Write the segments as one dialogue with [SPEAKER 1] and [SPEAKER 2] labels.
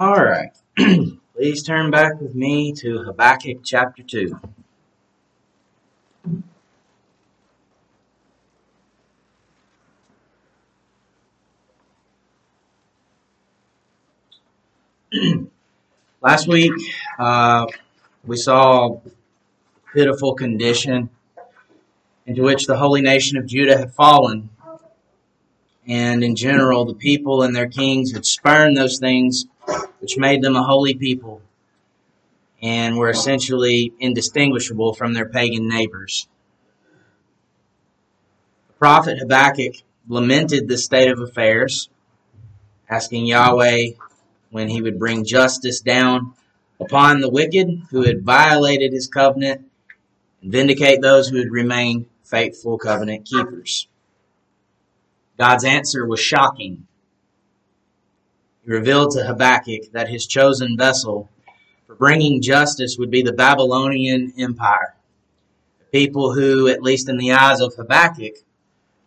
[SPEAKER 1] All right. Please turn back with me to Habakkuk chapter 2. Last week, uh, we saw pitiful condition into which the holy nation of Judah had fallen. And in general, the people and their kings had spurned those things which made them a holy people and were essentially indistinguishable from their pagan neighbors. The prophet Habakkuk lamented this state of affairs, asking Yahweh when he would bring justice down upon the wicked who had violated his covenant and vindicate those who had remained faithful covenant keepers. God's answer was shocking. He revealed to Habakkuk that his chosen vessel for bringing justice would be the Babylonian Empire, a people who, at least in the eyes of Habakkuk,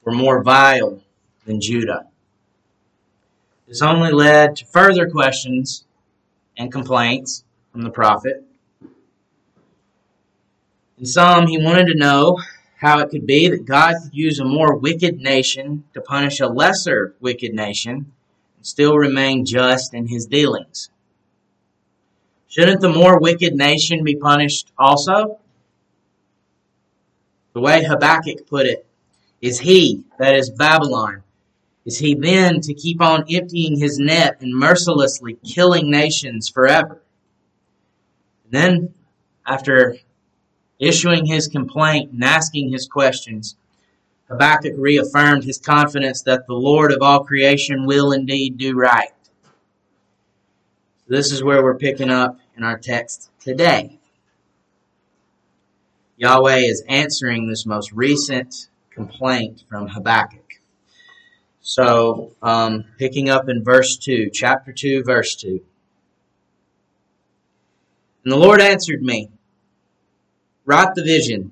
[SPEAKER 1] were more vile than Judah. This only led to further questions and complaints from the prophet. In sum, he wanted to know how it could be that God could use a more wicked nation to punish a lesser wicked nation still remain just in his dealings. Shouldn't the more wicked nation be punished also? The way Habakkuk put it, is he, that is Babylon, is he then to keep on emptying his net and mercilessly killing nations forever? And then, after issuing his complaint and asking his questions, Habakkuk reaffirmed his confidence that the Lord of all creation will indeed do right. This is where we're picking up in our text today. Yahweh is answering this most recent complaint from Habakkuk. So, um, picking up in verse 2, chapter 2, verse 2. And the Lord answered me, Write the vision,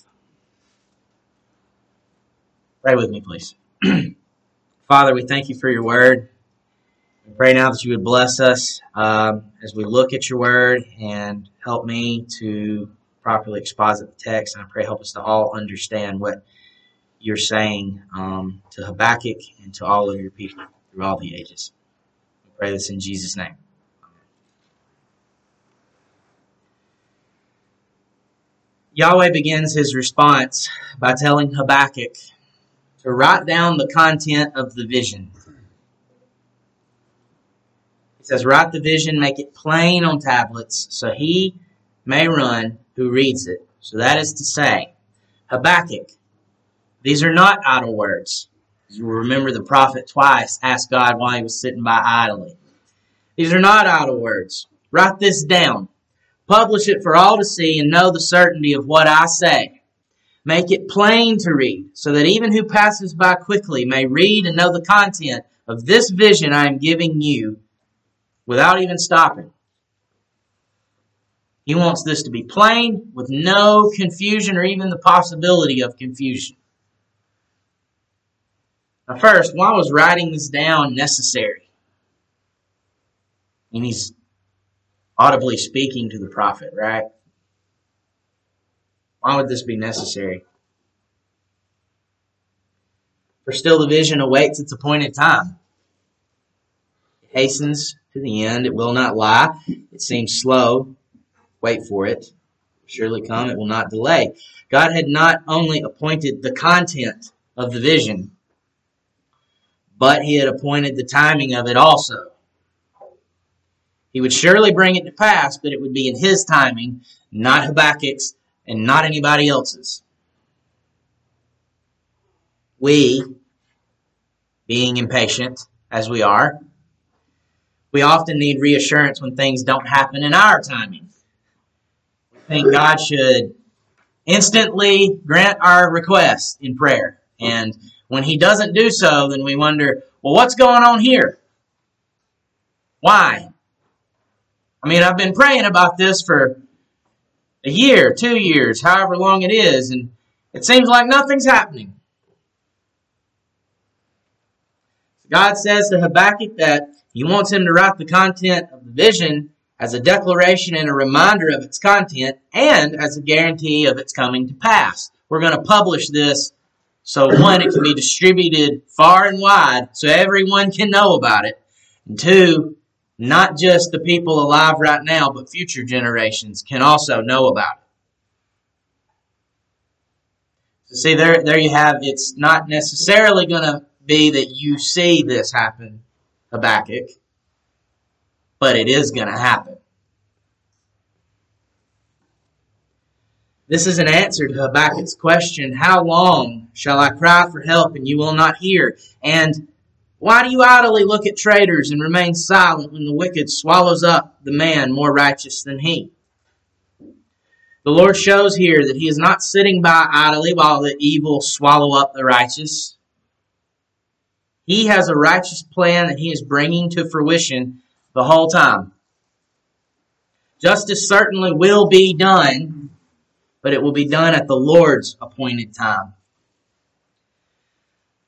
[SPEAKER 1] Pray with me, please. Father, we thank you for your word. We pray now that you would bless us um, as we look at your word and help me to properly exposit the text. And I pray help us to all understand what you're saying um, to Habakkuk and to all of your people through all the ages. We pray this in Jesus' name. Yahweh begins his response by telling Habakkuk to write down the content of the vision. He says, Write the vision, make it plain on tablets, so he may run who reads it. So that is to say, Habakkuk, these are not idle words. You remember the prophet twice asked God why he was sitting by idly. These are not idle words. Write this down. Publish it for all to see and know the certainty of what I say. Make it plain to read, so that even who passes by quickly may read and know the content of this vision I am giving you without even stopping. He wants this to be plain with no confusion or even the possibility of confusion. Now, first, why was writing this down necessary? And he's audibly speaking to the prophet, right? Why would this be necessary? For still the vision awaits its appointed time. It hastens to the end. It will not lie. It seems slow. Wait for it. Surely come. It will not delay. God had not only appointed the content of the vision, but he had appointed the timing of it also. He would surely bring it to pass, but it would be in his timing, not Habakkuk's and not anybody else's. We, being impatient as we are, We often need reassurance when things don't happen in our timing. We think God should instantly grant our request in prayer. And when He doesn't do so, then we wonder, well, what's going on here? Why? I mean, I've been praying about this for a year, two years, however long it is, and it seems like nothing's happening. God says to Habakkuk that he wants him to write the content of the vision as a declaration and a reminder of its content and as a guarantee of its coming to pass. We're going to publish this so one, it can be distributed far and wide so everyone can know about it. And two, not just the people alive right now, but future generations can also know about it. So see, there, there you have. It's not necessarily going to be that you see this happen, Habakkuk, but it is going to happen. This is an answer to Habakkuk's question How long shall I cry for help and you will not hear? And why do you idly look at traitors and remain silent when the wicked swallows up the man more righteous than he? The Lord shows here that he is not sitting by idly while the evil swallow up the righteous. He has a righteous plan that he is bringing to fruition the whole time. Justice certainly will be done, but it will be done at the Lord's appointed time.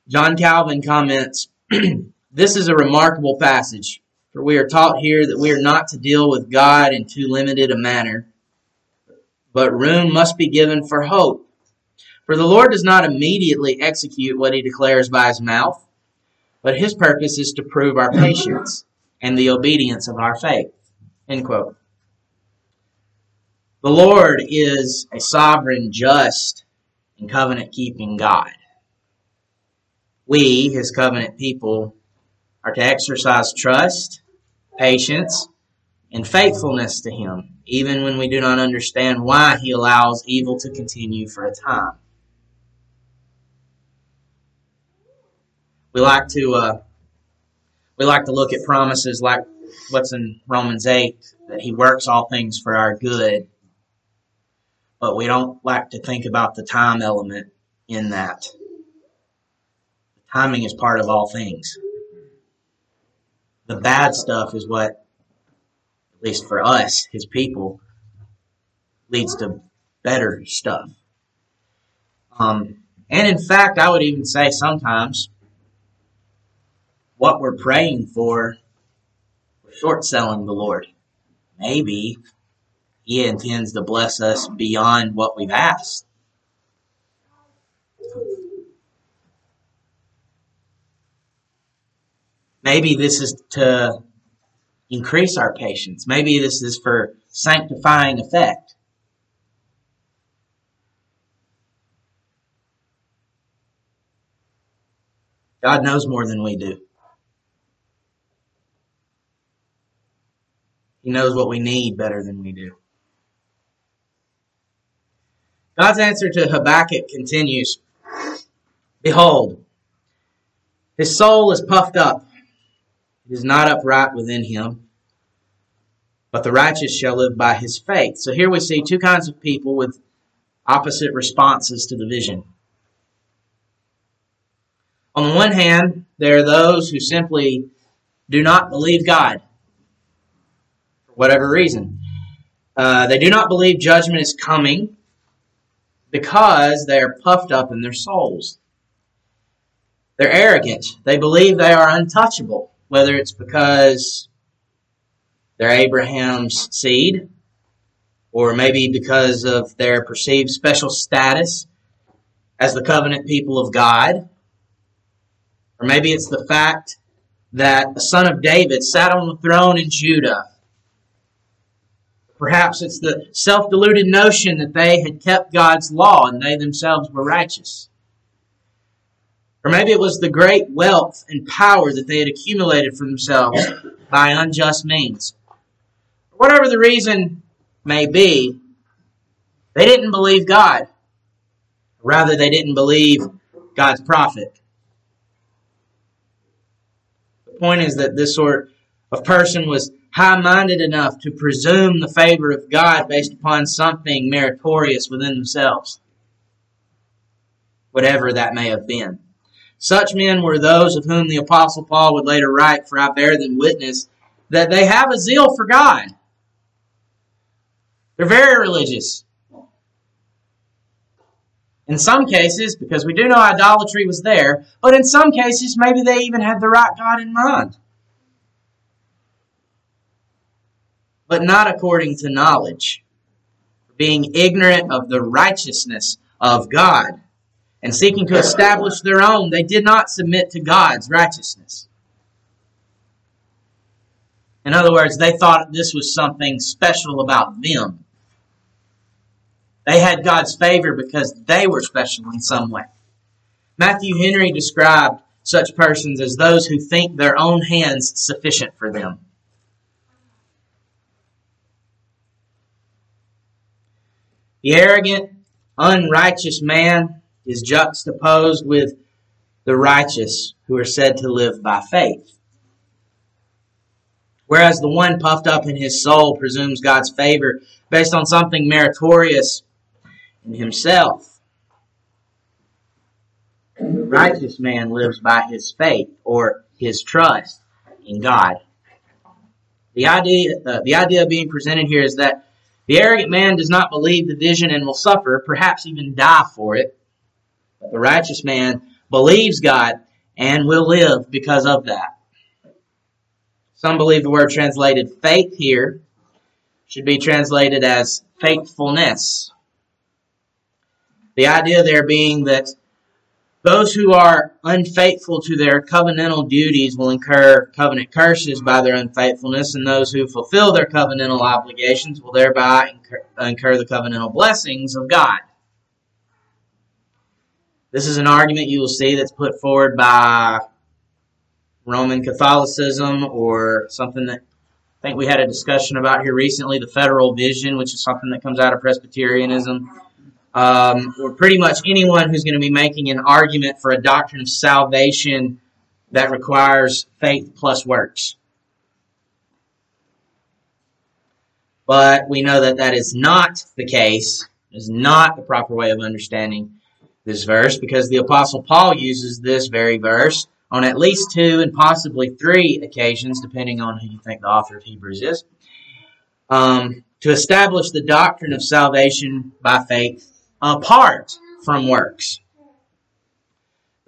[SPEAKER 1] John Calvin comments this is a remarkable passage, for we are taught here that we are not to deal with God in too limited a manner, but room must be given for hope. For the Lord does not immediately execute what he declares by his mouth, but his purpose is to prove our patience and the obedience of our faith. End quote. The Lord is a sovereign, just, and covenant keeping God we, his covenant people, are to exercise trust, patience, and faithfulness to him, even when we do not understand why he allows evil to continue for a time. We like to uh, we like to look at promises like what's in Romans eight that he works all things for our good, but we don't like to think about the time element in that. Timing is part of all things. The bad stuff is what, at least for us, his people, leads to better stuff. Um, and in fact, I would even say sometimes what we're praying for, we're short selling the Lord. Maybe He intends to bless us beyond what we've asked. Maybe this is to increase our patience. Maybe this is for sanctifying effect. God knows more than we do. He knows what we need better than we do. God's answer to Habakkuk continues Behold, his soul is puffed up it is not upright within him, but the righteous shall live by his faith. So here we see two kinds of people with opposite responses to the vision. On the one hand, there are those who simply do not believe God for whatever reason. Uh, they do not believe judgment is coming because they are puffed up in their souls. They're arrogant. They believe they are untouchable whether it's because they're Abraham's seed, or maybe because of their perceived special status as the covenant people of God, or maybe it's the fact that the son of David sat on the throne in Judah. Perhaps it's the self deluded notion that they had kept God's law and they themselves were righteous. Or maybe it was the great wealth and power that they had accumulated for themselves by unjust means. Whatever the reason may be, they didn't believe God. Rather, they didn't believe God's prophet. The point is that this sort of person was high minded enough to presume the favor of God based upon something meritorious within themselves, whatever that may have been. Such men were those of whom the Apostle Paul would later write, For I bear them witness that they have a zeal for God. They're very religious. In some cases, because we do know idolatry was there, but in some cases, maybe they even had the right God in mind. But not according to knowledge, being ignorant of the righteousness of God and seeking to establish their own, they did not submit to God's righteousness. In other words, they thought this was something special about them. They had God's favor because they were special in some way. Matthew Henry described such persons as those who think their own hands sufficient for them. The arrogant, unrighteous man is juxtaposed with the righteous who are said to live by faith. Whereas the one puffed up in his soul presumes God's favor based on something meritorious in himself. The righteous man lives by his faith or his trust in God. The idea, uh, the idea being presented here is that the arrogant man does not believe the vision and will suffer, perhaps even die for it. But the righteous man believes God and will live because of that. Some believe the word translated faith here should be translated as faithfulness. The idea there being that those who are unfaithful to their covenantal duties will incur covenant curses by their unfaithfulness, and those who fulfill their covenantal obligations will thereby incur, incur the covenantal blessings of God. This is an argument you will see that's put forward by Roman Catholicism or something that I think we had a discussion about here recently, the federal vision, which is something that comes out of Presbyterianism. Um, or pretty much anyone who's going to be making an argument for a doctrine of salvation that requires faith plus works. But we know that that is not the case, is not the proper way of understanding this verse because the Apostle Paul uses this very verse on at least two and possibly three occasions, depending on who you think the author of Hebrews is, um, to establish the doctrine of salvation by faith apart from works.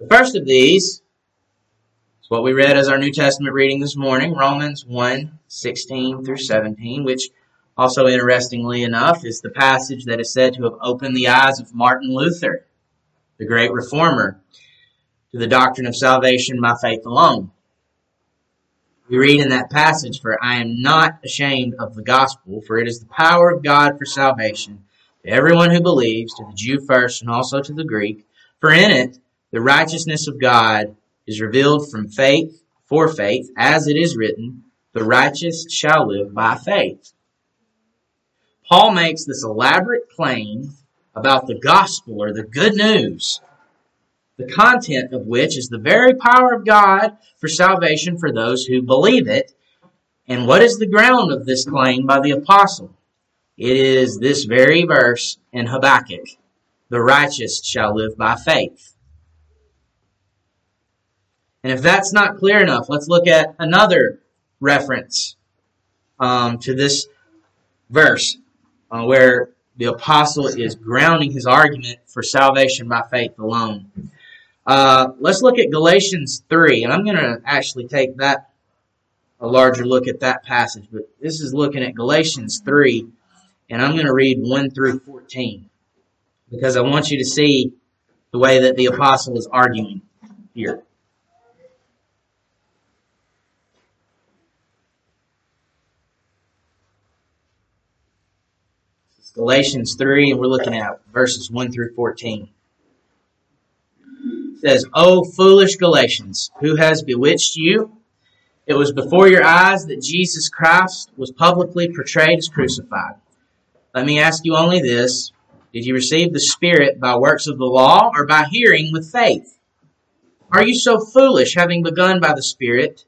[SPEAKER 1] The first of these is what we read as our New Testament reading this morning, Romans 1 16 through 17, which also interestingly enough is the passage that is said to have opened the eyes of Martin Luther the great reformer, to the doctrine of salvation by faith alone. We read in that passage, For I am not ashamed of the gospel, for it is the power of God for salvation to everyone who believes, to the Jew first and also to the Greek. For in it the righteousness of God is revealed from faith for faith, as it is written, The righteous shall live by faith. Paul makes this elaborate claim about the gospel or the good news, the content of which is the very power of God for salvation for those who believe it. And what is the ground of this claim by the apostle? It is this very verse in Habakkuk the righteous shall live by faith. And if that's not clear enough, let's look at another reference um, to this verse uh, where the apostle is grounding his argument for salvation by faith alone. Uh, let's look at Galatians 3, and I'm going to actually take that a larger look at that passage, but this is looking at Galatians 3, and I'm going to read 1 through 14 because I want you to see the way that the apostle is arguing here. Galatians 3, and we're looking at verses 1 through 14. It says, O foolish Galatians, who has bewitched you? It was before your eyes that Jesus Christ was publicly portrayed as crucified. Let me ask you only this Did you receive the Spirit by works of the law or by hearing with faith? Are you so foolish, having begun by the Spirit?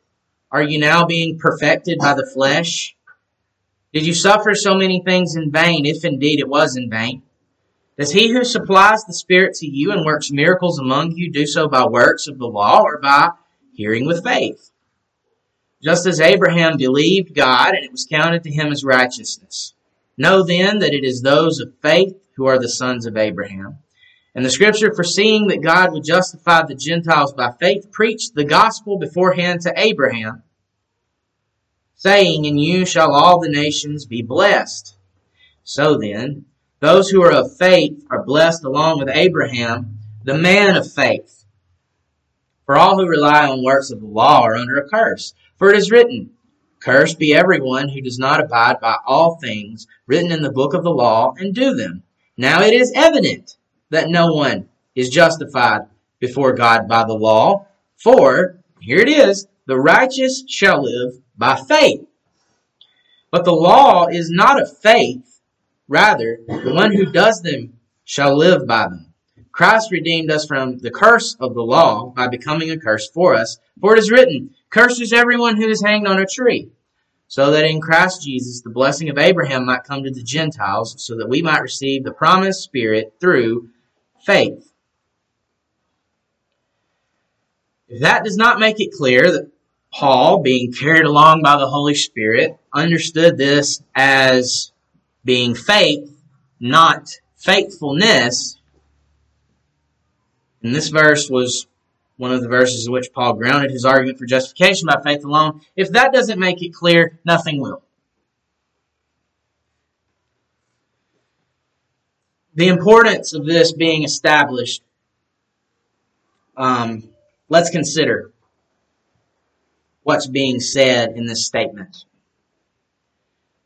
[SPEAKER 1] are you now being perfected by the flesh? Did you suffer so many things in vain, if indeed it was in vain? Does he who supplies the Spirit to you and works miracles among you do so by works of the law or by hearing with faith? Just as Abraham believed God and it was counted to him as righteousness. Know then that it is those of faith who are the sons of Abraham. And the scripture, foreseeing that God would justify the Gentiles by faith, preached the gospel beforehand to Abraham, saying, In you shall all the nations be blessed. So then, those who are of faith are blessed along with Abraham, the man of faith. For all who rely on works of the law are under a curse. For it is written, Cursed be everyone who does not abide by all things written in the book of the law and do them. Now it is evident that no one is justified before God by the law, for, here it is, the righteous shall live by faith. But the law is not of faith, rather, the one who does them shall live by them. Christ redeemed us from the curse of the law by becoming a curse for us, for it is written, Cursed is everyone who is hanged on a tree, so that in Christ Jesus the blessing of Abraham might come to the Gentiles, so that we might receive the promised Spirit through faith. If that does not make it clear that Paul, being carried along by the Holy Spirit, understood this as being faith, not faithfulness, and this verse was one of the verses in which Paul grounded his argument for justification by faith alone. If that doesn't make it clear, nothing will. The importance of this being established, um, let's consider what's being said in this statement.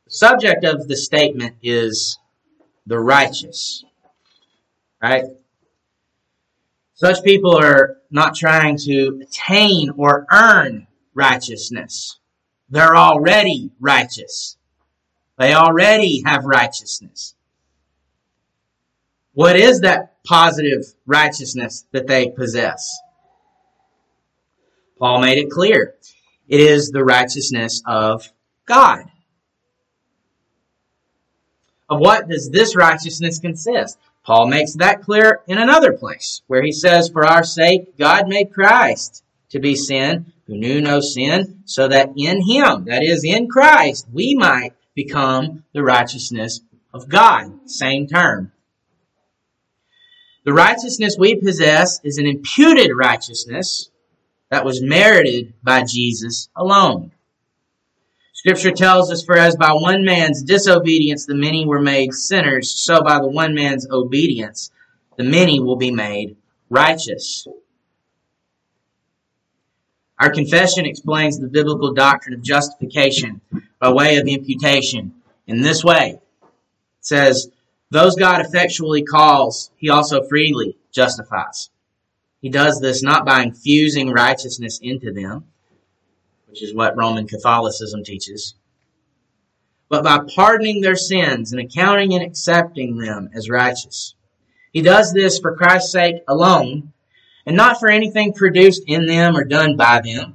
[SPEAKER 1] The subject of the statement is the righteous, right? Such people are not trying to attain or earn righteousness. They're already righteous. They already have righteousness. What is that positive righteousness that they possess? Paul made it clear. It is the righteousness of God. Of what does this righteousness consist? Paul makes that clear in another place where he says, For our sake, God made Christ to be sin who knew no sin, so that in him, that is, in Christ, we might become the righteousness of God. Same term. The righteousness we possess is an imputed righteousness that was merited by Jesus alone. Scripture tells us, For as by one man's disobedience the many were made sinners, so by the one man's obedience the many will be made righteous. Our confession explains the biblical doctrine of justification by way of imputation in this way. It says, those God effectually calls, he also freely justifies. He does this not by infusing righteousness into them, which is what Roman Catholicism teaches, but by pardoning their sins and accounting and accepting them as righteous. He does this for Christ's sake alone, and not for anything produced in them or done by them.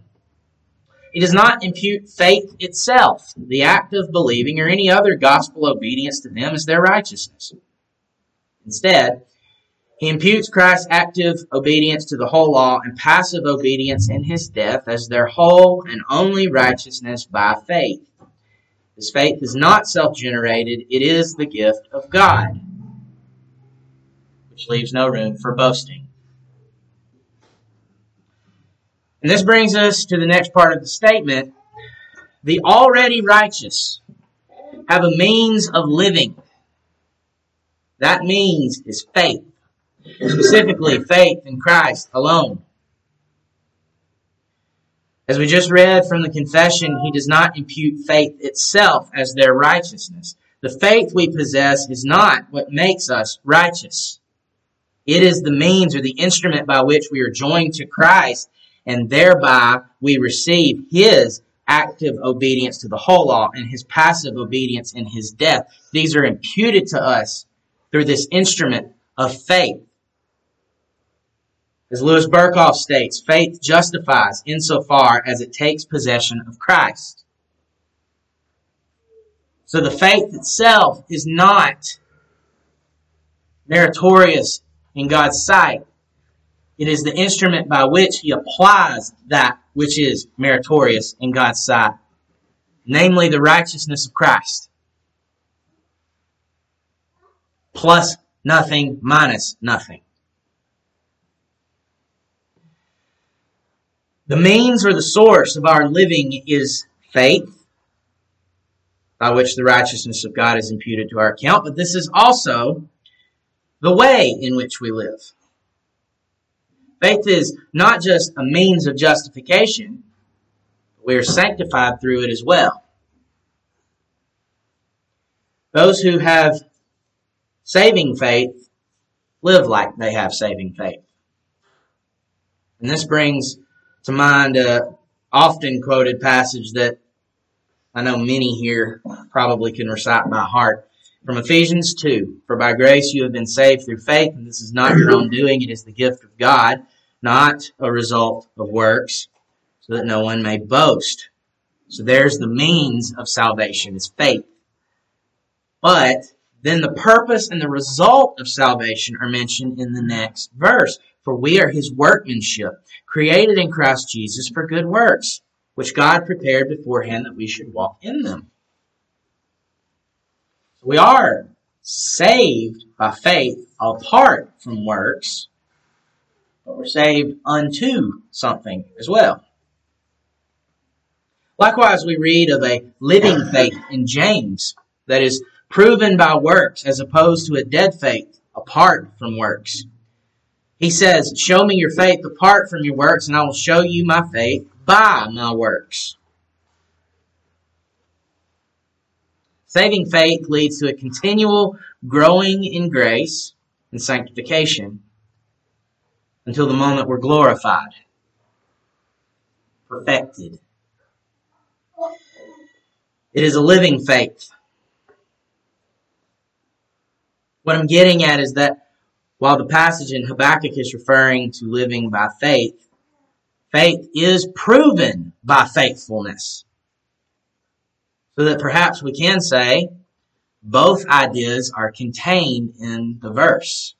[SPEAKER 1] He does not impute faith itself, the act of believing, or any other gospel obedience to them as their righteousness. Instead, he imputes Christ's active obedience to the whole law and passive obedience in his death as their whole and only righteousness by faith. This faith is not self generated, it is the gift of God, which leaves no room for boasting. And this brings us to the next part of the statement. The already righteous have a means of living. That means is faith. Specifically, faith in Christ alone. As we just read from the confession, he does not impute faith itself as their righteousness. The faith we possess is not what makes us righteous. It is the means or the instrument by which we are joined to Christ and thereby we receive his active obedience to the whole law and his passive obedience in his death. These are imputed to us through this instrument of faith. As Louis Berkhof states, faith justifies insofar as it takes possession of Christ. So the faith itself is not meritorious in God's sight. It is the instrument by which He applies that which is meritorious in God's sight, namely the righteousness of Christ. Plus nothing, minus nothing. The means or the source of our living is faith, by which the righteousness of God is imputed to our account, but this is also the way in which we live. Faith is not just a means of justification, we are sanctified through it as well. Those who have saving faith live like they have saving faith. And this brings to mind a often quoted passage that I know many here probably can recite by heart. From Ephesians 2 For by grace you have been saved through faith, and this is not your own doing, it is the gift of God, not a result of works, so that no one may boast. So there's the means of salvation, is faith. But then the purpose and the result of salvation are mentioned in the next verse. For we are his workmanship, created in Christ Jesus for good works, which God prepared beforehand that we should walk in them. We are saved by faith apart from works, but we're saved unto something as well. Likewise, we read of a living faith in James that is proven by works as opposed to a dead faith apart from works. He says, Show me your faith apart from your works, and I will show you my faith by my works. Saving faith leads to a continual growing in grace and sanctification until the moment we're glorified, perfected. It is a living faith. What I'm getting at is that while the passage in Habakkuk is referring to living by faith, faith is proven by faithfulness. So that perhaps we can say both ideas are contained in the verse.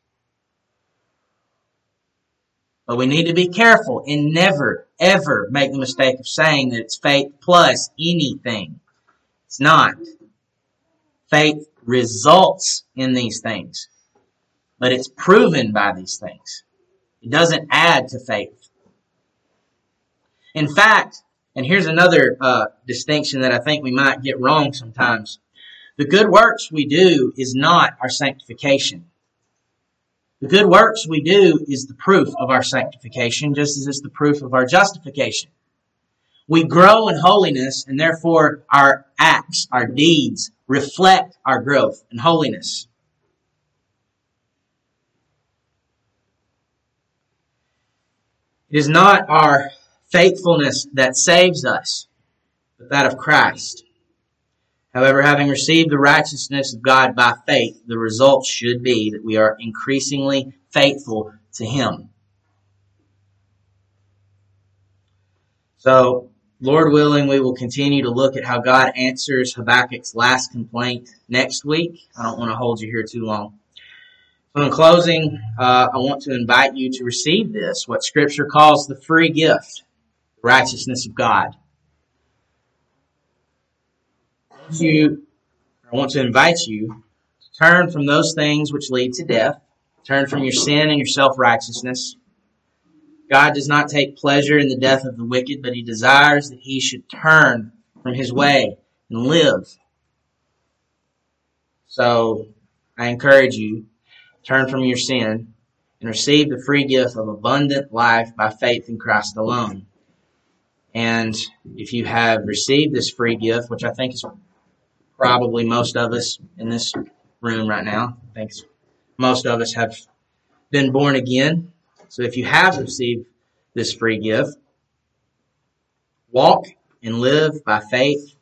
[SPEAKER 1] But we need to be careful and never, ever make the mistake of saying that it's faith plus anything. It's not. Faith results in these things but it's proven by these things. It doesn't add to faith. In fact, and here's another uh, distinction that I think we might get wrong sometimes. The good works we do is not our sanctification. The good works we do is the proof of our sanctification, just as it's the proof of our justification. We grow in holiness, and therefore our acts, our deeds, reflect our growth in holiness. It is not our faithfulness that saves us, but that of Christ. However, having received the righteousness of God by faith, the result should be that we are increasingly faithful to Him. So, Lord willing, we will continue to look at how God answers Habakkuk's last complaint next week. I don't want to hold you here too long. So in closing, uh, I want to invite you to receive this, what Scripture calls the free gift, the righteousness of God. You, I want to invite you to turn from those things which lead to death, turn from your sin and your self righteousness. God does not take pleasure in the death of the wicked, but He desires that he should turn from his way and live. So I encourage you turn from your sin, and receive the free gift of abundant life by faith in Christ alone. And if you have received this free gift, which I think is probably most of us in this room right now, I think most of us have been born again. So if you have received this free gift, walk and live by faith.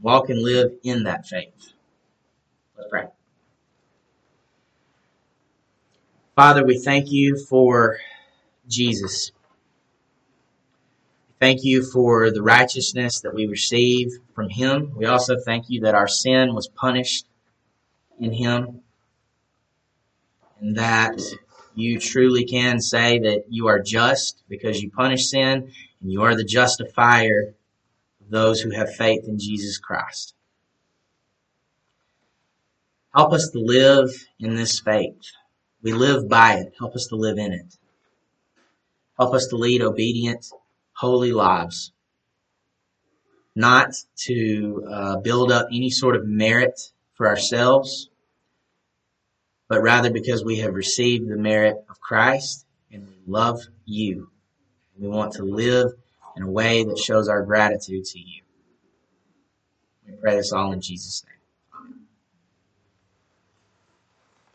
[SPEAKER 1] Walk and live in that faith. Let's pray. Father, we thank you for Jesus. Thank you for the righteousness that we receive from him. We also thank you that our sin was punished in him and that you truly can say that you are just because you punish sin and you are the justifier of those who have faith in Jesus Christ. Help us to live in this faith. We live by it. Help us to live in it. Help us to lead obedient, holy lives. Not to uh, build up any sort of merit for ourselves, but rather because we have received the merit of Christ and we love you. We want to live in a way that shows our gratitude to you. We pray this all in Jesus' name.